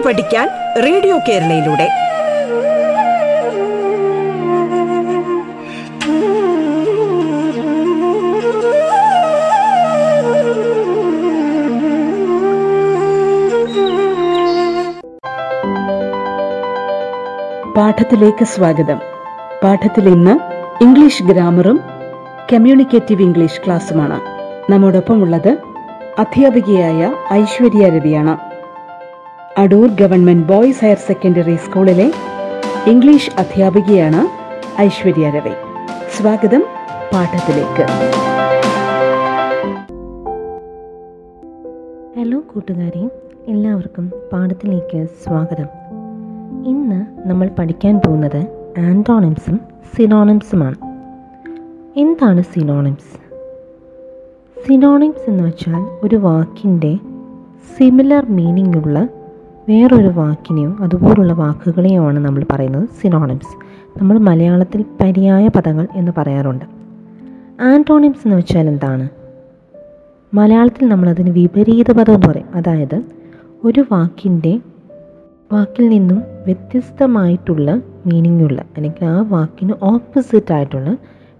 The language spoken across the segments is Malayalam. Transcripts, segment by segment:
പാട്ട് പഠിക്കാൻ റേഡിയോ കേരളയിലൂടെ. പാഠത്തിലേക്ക് സ്വാഗതം. പാഠത്തിൽ ഇന്ന് ഇംഗ്ലീഷ് ഗ്രാമറും കമ്മ്യൂണിക്കേറ്റീവ് ഇംഗ്ലീഷ് ക്ലാസ്സുമാണ്. നമ്മോടൊപ്പമുള്ളത് അധ്യാപികയായ Aishwarya രവിയാണ്. Adoor government boys higher secondary സ്കൂളിലെ ഇംഗ്ലീഷ് അധ്യാപികയാണ് ഐശ്വര്യ രവി. സ്വാഗതം പാഠത്തിലേക്ക്. ഹലോ കൂട്ടുകാരെ എല്ലാവർക്കും പാഠത്തിലേക്ക് സ്വാഗതം. ഇന്ന് നമ്മൾ പഠിക്കാൻ പോകുന്നത് ആന്റോണിംസും സിനോണിംസുമാണ്. എന്താണ് സിനോണിംസ്? സിനോണിംസ് എന്ന് വെച്ചാൽ ഒരു വാക്കിന്റെ സിമിലർ മീനിങ് ഉള്ള വേറൊരു വാക്കിനെയോ അതുപോലുള്ള വാക്കുകളെയോ ആണ് നമ്മൾ പറയുന്നത് സിനോണിംസ് നമ്മൾ മലയാളത്തിൽ പര്യായ പദങ്ങൾ എന്ന് പറയാറുണ്ട്. ആന്റോണിംസ് എന്ന് വെച്ചാൽ എന്താണ്? മലയാളത്തിൽ നമ്മളതിന് വിപരീത പദം എന്ന് പറയും. അതായത് ഒരു വാക്കിന്റെ വാക്കിൽ നിന്നും വ്യത്യസ്തമായിട്ടുള്ള മീനിങ് ഉള്ള അല്ലെങ്കിൽ ആ വാക്കിന് ഓപ്പോസിറ്റ് ആയിട്ടുള്ള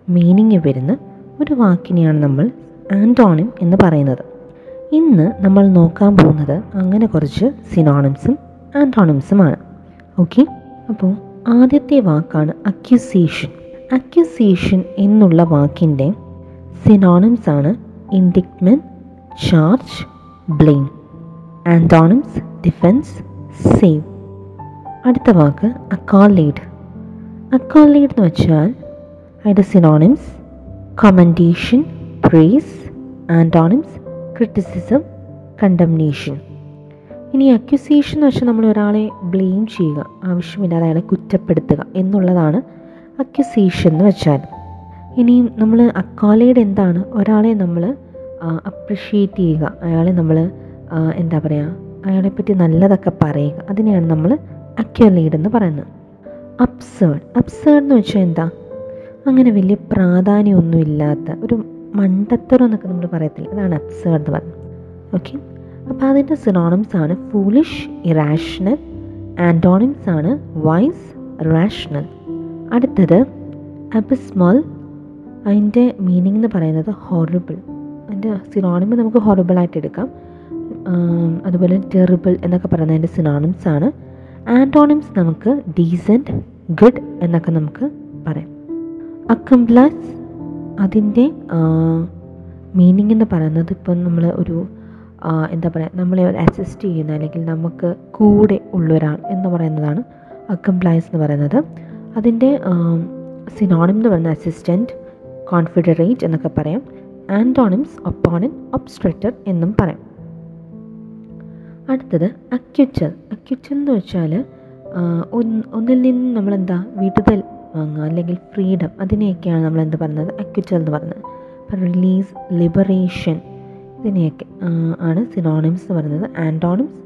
മീനിങ് വരുന്ന ഒരു വാക്കിനെയാണ് നമ്മൾ ആന്റോണിം എന്ന് പറയുന്നത്. ഇന്ന് നമ്മൾ നോക്കാൻ പോകുന്നത് അങ്ങനെ കുറച്ച് സിനോണിംസും ആന്റോണിംസുമാണ് ഓക്കെ അപ്പോൾ ആദ്യത്തെ വാക്കാണ് അക്യുസേഷൻ അക്യുസേഷൻ എന്നുള്ള വാക്കിന്റെ സിനോണിംസ് ആണ് indictment charge blame antonyms defence save അടുത്ത വാക്ക് അക്കോളേഡ് അക്കോളേഡ് എന്ന് വെച്ചാൽ അതിന്റെ synonyms commendation praise antonyms criticism condemnation ഇനി അക്യുസേഷൻ എന്ന് വെച്ചാൽ നമ്മൾ ഒരാളെ ബ്ലെയിം ചെയ്യുക ആവശ്യമില്ലാതെ അയാളെ കുറ്റപ്പെടുത്തുക എന്നുള്ളതാണ് അക്യുസേഷൻ എന്ന് വെച്ചാൽ. ഇനിയും നമ്മൾ അക്കാലയുടെ എന്താണ്? ഒരാളെ നമ്മൾ അപ്രിഷ്യേറ്റ് ചെയ്യുക അയാളെ നമ്മൾ എന്താ പറയുക അയാളെപ്പറ്റി നല്ലതൊക്കെ പറയുക അതിനെയാണ് നമ്മൾ അക്യോലീഡ് എന്ന് പറയുന്നത്. അപ്സേഡ് അപ്സേഡ് എന്ന് വെച്ചാൽ എന്താ? അങ്ങനെ വലിയ പ്രാധാന്യമൊന്നുമില്ലാത്ത ഒരു മണ്ടത്തരം എന്നൊക്കെ നമ്മൾ പറയത്തില്ല. അതാണ് അബ്സേർഡ് എന്ന് പറയുന്നത് ഓക്കെ അപ്പോൾ അതിന്റെ സിനോണിംസ് ആണ് ഫൂളിഷ് ഇറാഷണൽ ആന്റോണിംസ് ആണ് വൈസ് റാഷണൽ അടുത്തത് അബിസ്മൽ അതിന്റെ മീനിങ് എന്ന് പറയുന്നത് ഹൊറിബിൾ അതിന്റെ സിനോണിമ് നമുക്ക് ഹൊറിബിളായിട്ട് എടുക്കാം. അതുപോലെ ടെറിബിൾ എന്നൊക്കെ പറയുന്നതിന്റെ സിനോണിംസ് ആണ്. ആന്റോണിംസ് നമുക്ക് ഡീസന്റ് ഗുഡ് എന്നൊക്കെ നമുക്ക് പറയാം. അക്കംപ്ലസ് അതിന്റെ മീനിങ് എന്ന് പറയുന്നത് ഇപ്പം നമ്മൾ ഒരു എന്താ പറയുക നമ്മളെ ഒരു അസിസ്റ്റ് ചെയ്യുന്ന അല്ലെങ്കിൽ നമുക്ക് കൂടെ ഉള്ള ഒരാൾ എന്ന് പറയുന്നതാണ് അക്കംപ്ലയൻസ് എന്ന് പറയുന്നത്. അതിന്റെ സിനോണിം എന്ന് പറയുന്നത് അസിസ്റ്റന്റ് കോൺഫിഡറേറ്റ് എന്നൊക്കെ പറയാം. ആന്റോണിംസ് ഒപ്പോണൻ ഒബ്സ്ട്രക്റ്റർ എന്നും പറയാം. അടുത്തത് അക്യുച്ചൽ അക്യുച്ചൽ എന്ന് വെച്ചാൽ ഒന്നിൽ നിന്ന് നമ്മളെന്താ വിടുതൽ വാങ്ങുക അല്ലെങ്കിൽ ഫ്രീഡം അതിനെയൊക്കെയാണ് നമ്മൾ എന്ത് പറയുന്നത് അക്യുച്ചൽ എന്ന് പറയുന്നത് അപ്പം റിലീസ് ലിബറേഷൻ ഇതിനെയൊക്കെ ആണ് സിനോണിംസ് എന്ന് പറയുന്നത്. ആന്റോണിംസ്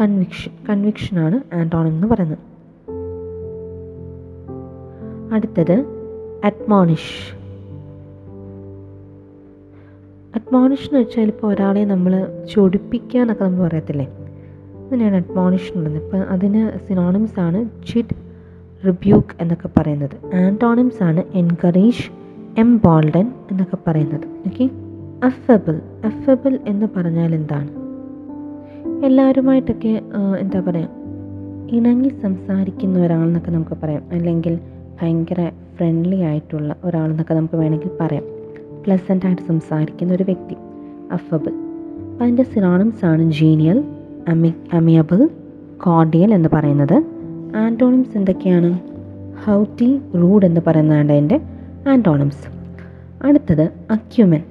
കൺവിക്ഷൻ കൺവിക്ഷനാണ് ആന്റോണിം എന്ന് പറയുന്നത്. അടുത്തത് അഡ്മോണിഷ് അഡ്മോണിഷ് എന്ന് വെച്ചാൽ ഇപ്പോൾ ഒരാളെ നമ്മൾ ചൊടിപ്പിക്കുക എന്നൊക്കെ നമ്മൾ പറയത്തില്ലേ? അതിനെയാണ് അഡ്മോണിഷ് എന്ന് പറയുന്നത്. ഇപ്പം അതിന് സിനോണിംസ് ആണ് ചിഡ് റിബ്യൂക്ക് എന്നൊക്കെ പറയുന്നത്. ആന്റോണിംസ് ആണ് എൻകറേജ് എംബോൾഡൻ എന്നൊക്കെ പറയുന്നത്. ഓക്കെ അഫബിൾ അഫബിൾ എന്ന് പറഞ്ഞാൽ എന്താണ്? എല്ലാവരുമായിട്ടൊക്കെ എന്താ പറയുക ഇണങ്ങി സംസാരിക്കുന്ന ഒരാളെന്നൊക്കെ നമുക്ക് പറയാം. അല്ലെങ്കിൽ ഭയങ്കര ഫ്രണ്ട്ലി ആയിട്ടുള്ള ഒരാളെന്നൊക്കെ നമുക്ക് വേണമെങ്കിൽ പറയാം. പ്ലസന്റ് ആയിട്ട് സംസാരിക്കുന്ന ഒരു വ്യക്തി. അഫബിൾ അപ്പം അതിന്റെ സിനോണിംസ് ആണ് ജീനിയൽ അമി അമിയബിൾ കോർഡിയൽ എന്ന് പറയുന്നത്. ആന്റോണിംസ് എന്തൊക്കെയാണ്? ഹൗ ടി റൂഡ് എന്ന് പറയുന്നതാണ് എന്റെ ആന്റോണിംസ് അടുത്തത് അക്യുമെൻ.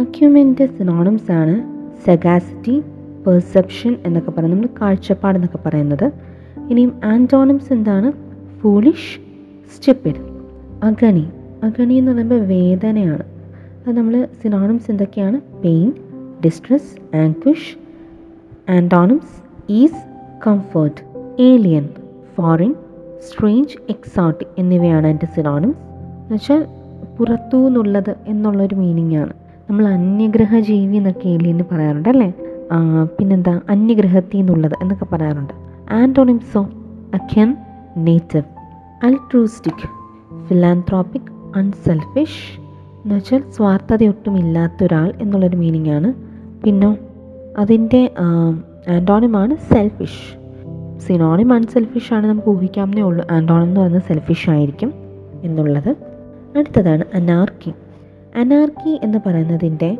അക്യുമെന്റെ സിനോണിംസ് ആണ് സെഗാസിറ്റി പെർസെപ്ഷൻ എന്നൊക്കെ പറയുന്നത് നമ്മൾ കാഴ്ചപ്പാട് എന്നൊക്കെ പറയുന്നത്. ഇനിയും ആന്റോണിംസ് എന്താണ്? ഫൂളിഷ് സ്റ്റിപ്പിഡ് അഗണി അഗണി എന്ന് പറയുമ്പോൾ വേദനയാണ്. അത് നമ്മൾ സിനോണിംസ് എന്തൊക്കെയാണ്? Pain distress anguish antonyms is comfort alien foreign strange exotic എന്നിവയാണ് എന്റെ സിനോണിംസ് എന്നുവെച്ചാൽ പുറത്തു നിന്നുള്ളത് എന്നുള്ളൊരു ആണ്. നമ്മൾ അന്യഗ്രഹ ജീവി എന്നൊക്കെ ഏലിയന് പറയാറുണ്ട് അല്ലേ? പിന്നെന്താ? അന്യഗ്രഹത്തിൽ നിന്നുള്ളത് എന്നൊക്കെ പറയാറുണ്ട്. ആന്റോണിംസോ അഖ്യൻ നേറ്റീവ് അൽട്രൂസ്റ്റിക് ഫിലാൻത്രോപ്പിക് അൺസെൽഫിഷ് എന്ന് വെച്ചാൽ ഇല്ലാത്ത ഒരാൾ എന്നുള്ളൊരു മീനിങ് ആണ്. പിന്നെ അതിന്റെ ആന്റോണിമാണ് സെൽഫിഷ് സിനോണിം അൺസെൽഫിഷ് ആണ് നമുക്ക് ഊഹിക്കാമെന്നേ ഉള്ളൂ. ആൻഡോണം എന്ന് പറയുന്നത് സെൽഫിഷ് ആയിരിക്കും എന്നുള്ളത്. അടുത്തതാണ് അനാർക്കി. അനാർക്കി എന്ന് പറയുന്നതിന്റെ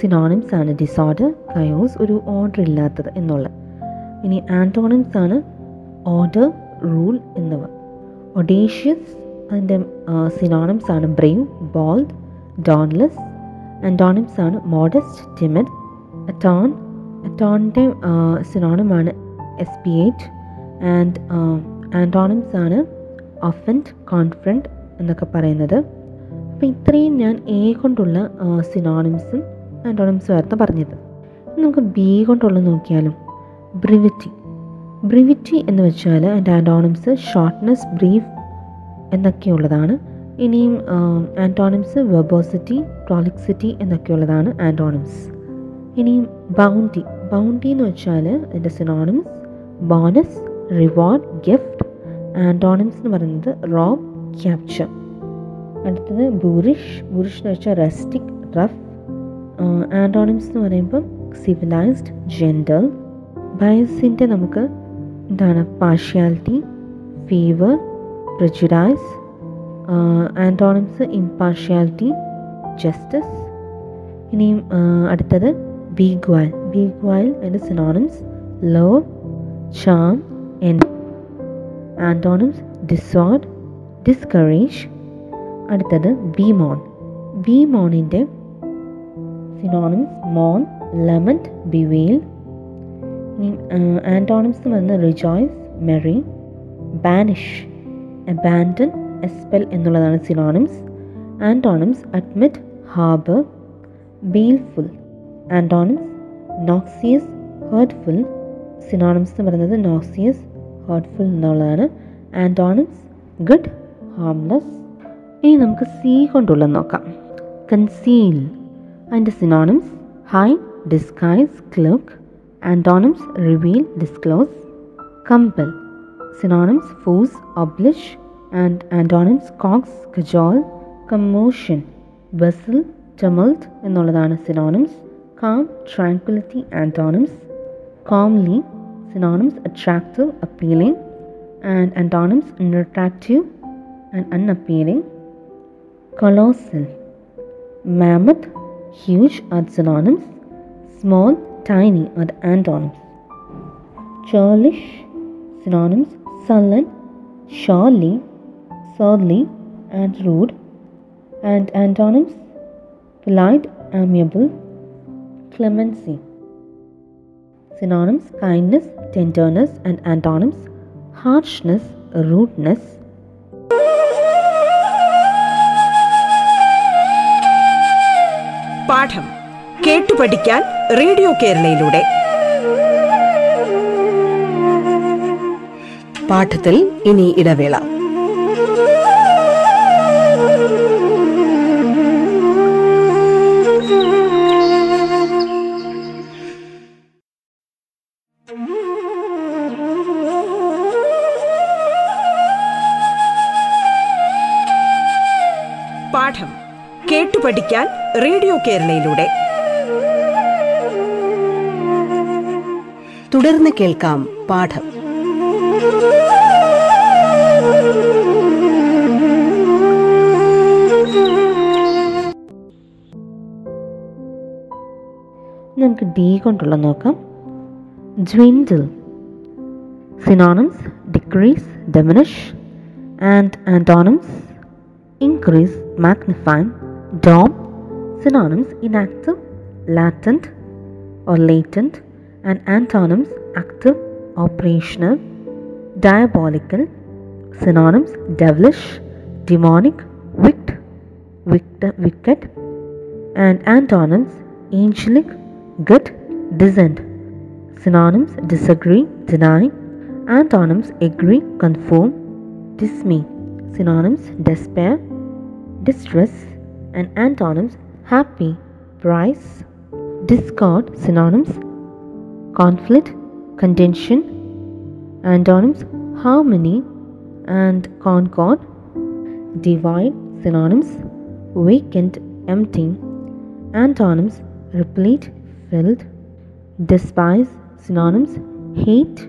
സിനോണിംസ് ആണ് ഡിസോർഡർ കയോസ് ഒരു ഓർഡർ ഇല്ലാത്തത് എന്നുള്ളത്. ഇനി ആന്റോണിംസ് ആണ് ഓർഡർ റൂൾ എന്നിവ. ഒഡേഷ്യസ് അതിന്റെ സിനോണിംസ് ആണ് ബ്രെയിൻ ബോൾഡ് ഡോൺലെസ് ആന്റോണിംസ് ആണ് മോഡസ്റ്റ് ടിമിഡ് അറ്റോൺ അറ്റോണിന്റെ സിനോണമാണ് S P H and antonyms ആണ് ഒഫന്റ് കോൺഫിഡന്റ് എന്നൊക്കെ പറയുന്നത്. അപ്പോൾ ഇത്രയും ഞാൻ എ കൊണ്ടുള്ള സിനോണിംസും ആന്റോണിംസും ആയിരുന്നു പറഞ്ഞത്. നമുക്ക് ബി കൊണ്ടുള്ള നോക്കിയാലും ബ്രിവിറ്റി ബ്രിവിറ്റി എന്ന് വെച്ചാൽ എന്റെ ആന്റോണിംസ് ഷോർട്ട്നെസ് ബ്രീഫ് എന്നൊക്കെയുള്ളതാണ് ഇനിയും ആന്റോണിംസ് വെബോസിറ്റി ട്രോളിക്സിറ്റി എന്നൊക്കെയുള്ളതാണ് ആന്റോണിംസ് ഇനിയും ബൗണ്ടി ബൗണ്ടി എന്ന് വെച്ചാൽ അതിന്റെ synonyms bonus reward gift antonyms എന്ന് പറയുന്നത് റോബ് ക്യാപ്ചർ അടുത്തത് ബൂറിഷ് ബൂറിഷ് എന്ന് വെച്ചാൽ റെസ്റ്റിക് റഫ് ആന്റോണിംസ് എന്ന് പറയുമ്പം സിവിലൈസ്ഡ് ജെൻഡർ ബയസിന്റെ നമുക്ക് എന്താണ്? Partiality favour prejudice antonyms impartiality justice ഇനിയും അടുത്തത് ബീഗ്വാൽ ബീഗ്വാൽ അതിന്റെ synonyms love charm and antonyms dissuade discourage അടുത്തത് ബിമോൺ ബിമോണിന്റെ സിനോണിംസ് മോൺ ലെമന്റ് ബിവെയിൽ ആൻഡോണിംസ് എന്ന് പറയുന്നത് rejoice merry banish abandon expel എന്നുള്ളതാണ് synonyms antonyms admit harbour baleful antonyms noxious hurtful synonyms എന്ന് പറയുന്നത് നോക്സിയസ് ഹേർട്ട്ഫുൾ എന്നുള്ളതാണ്. ആന്റോണിംസ് ഗുഡ് ഹാംലെസ് ഇനി നമുക്ക് സി കൊണ്ടുള്ളത് നോക്കാം. കൺസീൽ അതിന്റെ synonyms hide disguise cloak antonyms reveal disclose compel synonyms force oblige and antonyms coax cajole commotion bustle tumult എന്നുള്ളതാണ് synonyms Calm, tranquility antonyms. Calmly, synonyms attractive, appealing, and antonyms unattractive and unappealing. Colossal, mammoth, huge are synonyms, small, tiny are the antonyms. Churlish, synonyms sullen, surely, surly, and rude, and antonyms polite, amiable, clemency synonyms kindness, tenderness, and antonyms harshness, rudeness. പാഠം കേട്ടു പഠിക്കാൻ റേഡിയോ കേരളയിലൂടെ പാഠത്തിൽ ഇനി ഇടവേള റേഡിയോ കേരളയിലൂടെ തുടർന്ന് കേൾക്കാം പാഠം നമുക്ക് ഡി കൊണ്ടുള്ള നോക്കാം dwindle synonyms decrease diminish and antonyms increase magnify dom synonyms inactive latent or latent and antonyms active operational diabolical. Synonyms devilish demonic wicked wicked, and antonyms angelic good dissent synonyms disagree deny. Antonyms agree conform dismay. Synonyms despair distress. And antonyms happy price discord synonyms conflict contention antonyms harmony and concord divide synonyms vacant empty antonyms replete filled despise synonyms hate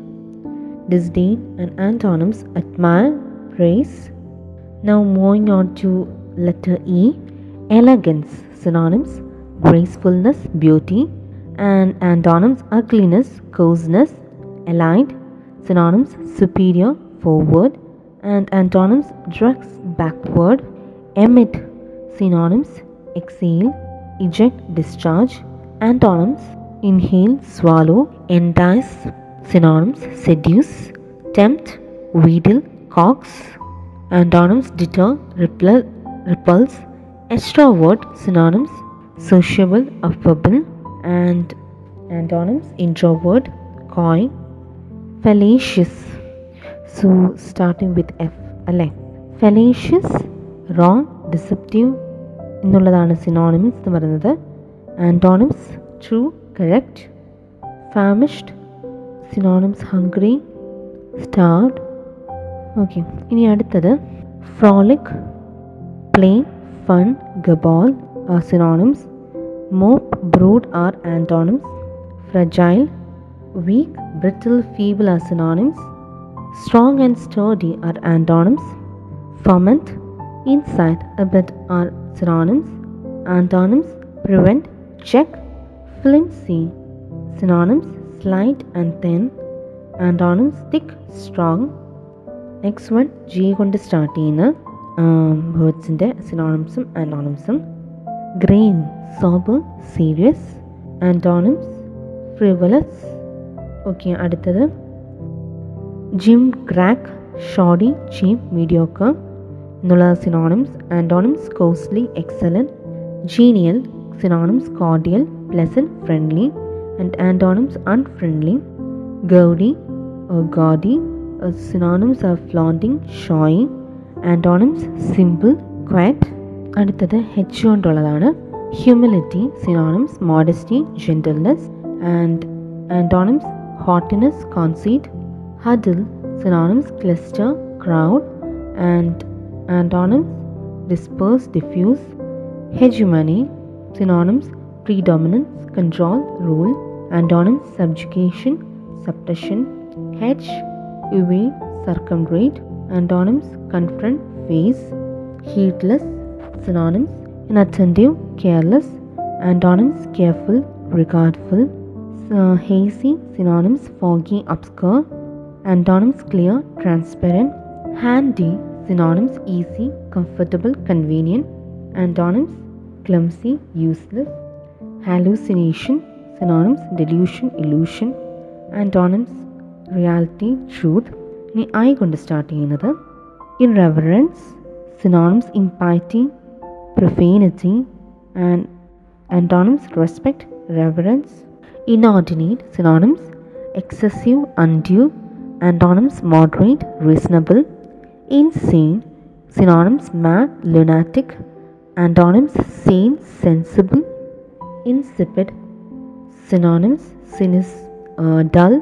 disdain and antonyms admire praise. Now moving on to letter e elegance synonyms gracefulness beauty and antonyms ugliness coarseness allied synonyms superior forward and antonyms drugs backward emit synonyms exhale eject discharge antonyms inhale swallow entice synonyms seduce tempt wheedle cox antonyms deter repel, repulse extrovert synonyms sociable affable and antonyms introvert coy fallacious. So starting with f അല്ലേ? ഫെലേഷ്യസ് റോങ് ഡിസെപ്റ്റീവ് എന്നുള്ളതാണ് സിനോണിംസ് എന്ന് പറയുന്നത്. Antonyms true correct famished synonyms hungry starved okay ഇനി അടുത്തത്. Frolic play fun ഗബോൾ R synonyms mop brood are antonyms fragile weak, brittle, feeble are synonyms. Strong and sturdy are antonyms. Foment, insight, abet are synonyms. Antonyms prevent, check, flimsy. Synonyms slight and thin. Antonyms thick, strong. Next one G കൊണ്ട് സ്റ്റാർട്ട് ചെയ്യുന്ന വേർഡ്സിന്റെ സിനോണിംസും ആന്റോണിംസും grave sober serious antonyms frivolous okay അടുത്തത്. Gimcrack shoddy cheap mediocre എന്നുള്ള synonyms antonyms costly excellent genial synonyms cordial pleasant friendly and antonyms unfriendly gaudy gaudy synonyms are flaunting showing antonyms simple ക്വാറ്റ് അടുത്തത് H കൊണ്ടുള്ളതാണ് humility synonyms modesty gentleness and antonyms haughtiness, conceit, huddle, synonyms cluster, crowd, and antonyms disperse, diffuse, hegemony, synonyms predominance, control, rule, antonyms subjugation, subtraction, hedge, evade, circumvent, antonyms confront, face, heedless, synonyms inattentive, careless, antonyms careful, regardful, uh, hazy synonyms foggy obscure antonyms clear transparent handy synonyms easy comfortable convenient antonyms clumsy useless hallucination synonyms delusion illusion antonyms reality truth ഇനി ഐ കൊണ്ട് സ്റ്റാർട്ട് ചെയ്യുന്നത് irreverence, synonyms impiety, profanity, and antonyms respect, reverence, inordinate, synonyms excessive, undue, antonyms moderate, reasonable, insane, synonyms mad, lunatic, antonyms sane, sensible, insipid, synonyms cynic, uh, dull,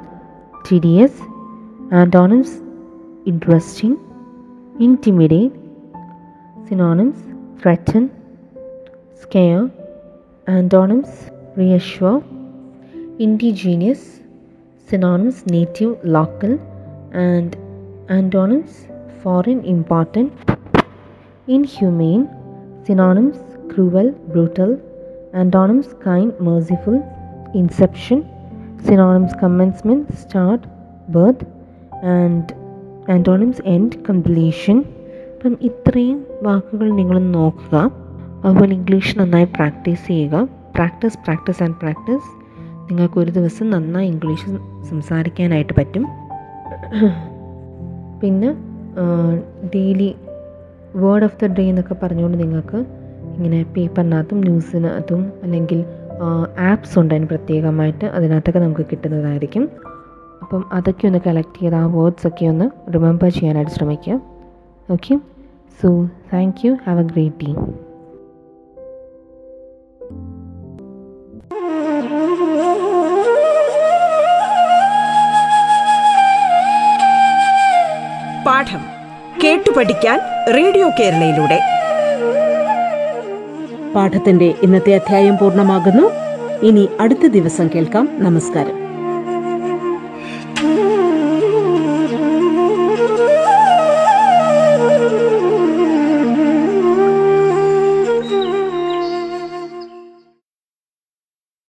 tedious, antonyms interesting, intimidate synonyms threaten scare antonyms reassure indigenous synonyms native local and antonyms foreign important inhumane synonyms cruel brutal antonyms kind merciful inception synonyms commencement start birth and antonyms end completion അപ്പം ഇത്രയും വാക്കുകൾ നിങ്ങൾ നോക്കുക. അതുപോലെ ഇംഗ്ലീഷ് നന്നായി പ്രാക്ടീസ് ചെയ്യുക. പ്രാക്ടീസ് പ്രാക്ടീസ് ആൻഡ് പ്രാക്ടീസ് നിങ്ങൾക്ക് ഒരു ദിവസം നന്നായി ഇംഗ്ലീഷ് സംസാരിക്കാനായിട്ട് പറ്റും. പിന്നെ daily word of the day എന്നൊക്കെ പറഞ്ഞുകൊണ്ട് നിങ്ങൾക്ക് ഇങ്ങനെ പേപ്പറിനകത്തും ന്യൂസിനകത്തും അല്ലെങ്കിൽ ആപ്സ് ഉണ്ട് അതിന് പ്രത്യേകമായിട്ട്. അതിനകത്തൊക്കെ നമുക്ക് കിട്ടുന്നതായിരിക്കും. അപ്പം അതൊക്കെ ഒന്ന് കളക്ട് ചെയ്ത് ആ വേർഡ്സൊക്കെ ഒന്ന് റിമെമ്പർ ചെയ്യാനായിട്ട് ശ്രമിക്കുക. Okay so thank you have a great day പാഠം കേട്ടു പഠിക്കാൻ റേഡിയോ കേരളയിലൂടെ. പാഠത്തിന്റെ ഇന്നത്തെ അധ്യായം പൂർണമാകുന്നു. ഇനി അടുത്ത ദിവസം കേൾക്കാം. നമസ്കാരം.